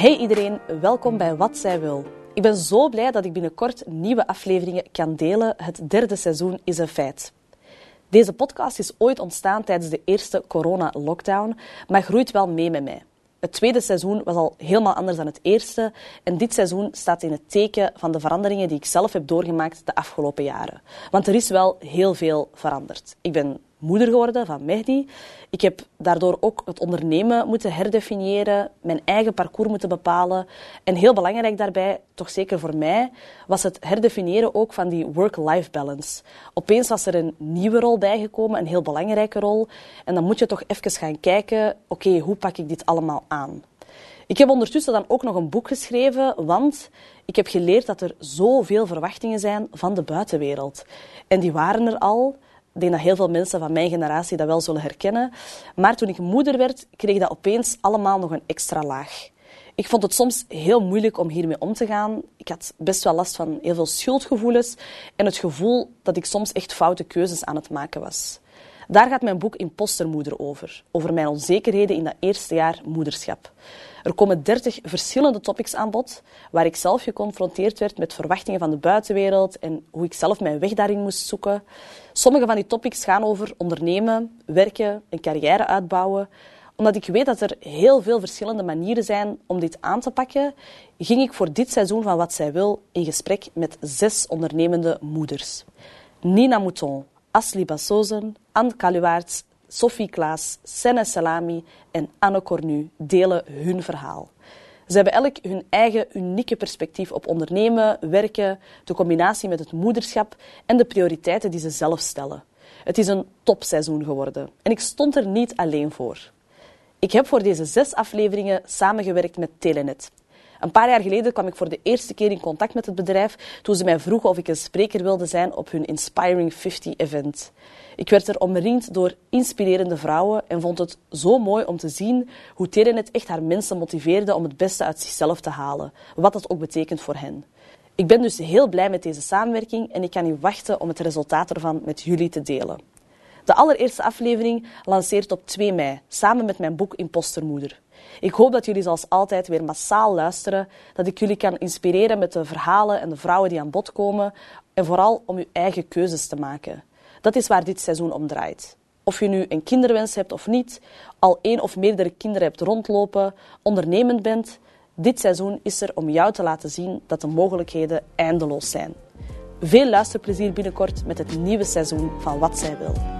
Hey iedereen, welkom bij Wat Zij Wil. Ik ben zo blij dat ik binnenkort nieuwe afleveringen kan delen. Het derde seizoen is een feit. Deze podcast is ooit ontstaan tijdens de eerste corona-lockdown, maar groeit wel mee met mij. Het tweede seizoen was al helemaal anders dan het eerste en dit seizoen staat in het teken van de veranderingen die ik zelf heb doorgemaakt de afgelopen jaren. Want er is wel heel veel veranderd. Ik ben moeder geworden van Mehdi. Ik heb daardoor ook het ondernemen moeten herdefiniëren, mijn eigen parcours moeten bepalen. En heel belangrijk daarbij, toch zeker voor mij, was het herdefiniëren ook van die work-life balance. Opeens was er een nieuwe rol bijgekomen, een heel belangrijke rol. En dan moet je toch even gaan kijken, oké, hoe pak ik dit allemaal aan? Ik heb ondertussen dan ook nog een boek geschreven, want ik heb geleerd dat er zoveel verwachtingen zijn van de buitenwereld. En die waren er al. Ik denk dat heel veel mensen van mijn generatie dat wel zullen herkennen. Maar toen ik moeder werd, kreeg dat opeens allemaal nog een extra laag. Ik vond het soms heel moeilijk om hiermee om te gaan. Ik had best wel last van heel veel schuldgevoelens en het gevoel dat ik soms echt foute keuzes aan het maken was. Daar gaat mijn boek Impostermoeder over. Over mijn onzekerheden in dat eerste jaar moederschap. Er komen dertig verschillende topics aan bod, waar ik zelf geconfronteerd werd met verwachtingen van de buitenwereld en hoe ik zelf mijn weg daarin moest zoeken. Sommige van die topics gaan over ondernemen, werken, een carrière uitbouwen. Omdat ik weet dat er heel veel verschillende manieren zijn om dit aan te pakken, ging ik voor dit seizoen van Wat Zij Wil in gesprek met zes ondernemende moeders. Nina Mouton, Asli Bassozen, Anne Kaluwaerts, Sophie Klaas, Senne Salami en Anne Cornu delen hun verhaal. Ze hebben elk hun eigen unieke perspectief op ondernemen, werken, de combinatie met het moederschap en de prioriteiten die ze zelf stellen. Het is een topseizoen geworden en ik stond er niet alleen voor. Ik heb voor deze zes afleveringen samengewerkt met Telenet, een paar jaar geleden kwam ik voor de eerste keer in contact met het bedrijf toen ze mij vroegen of ik een spreker wilde zijn op hun Inspiring 50 event. Ik werd er omringd door inspirerende vrouwen en vond het zo mooi om te zien hoe Telenet echt haar mensen motiveerde om het beste uit zichzelf te halen, wat dat ook betekent voor hen. Ik ben dus heel blij met deze samenwerking en ik kan niet wachten om het resultaat ervan met jullie te delen. De allereerste aflevering lanceert op 2 mei, samen met mijn boek Impostermoeder. Ik hoop dat jullie zoals altijd weer massaal luisteren, dat ik jullie kan inspireren met de verhalen en de vrouwen die aan bod komen en vooral om uw eigen keuzes te maken. Dat is waar dit seizoen om draait. Of je nu een kinderwens hebt of niet, al één of meerdere kinderen hebt rondlopen, ondernemend bent, dit seizoen is er om jou te laten zien dat de mogelijkheden eindeloos zijn. Veel luisterplezier binnenkort met het nieuwe seizoen van Wat Zij Wil.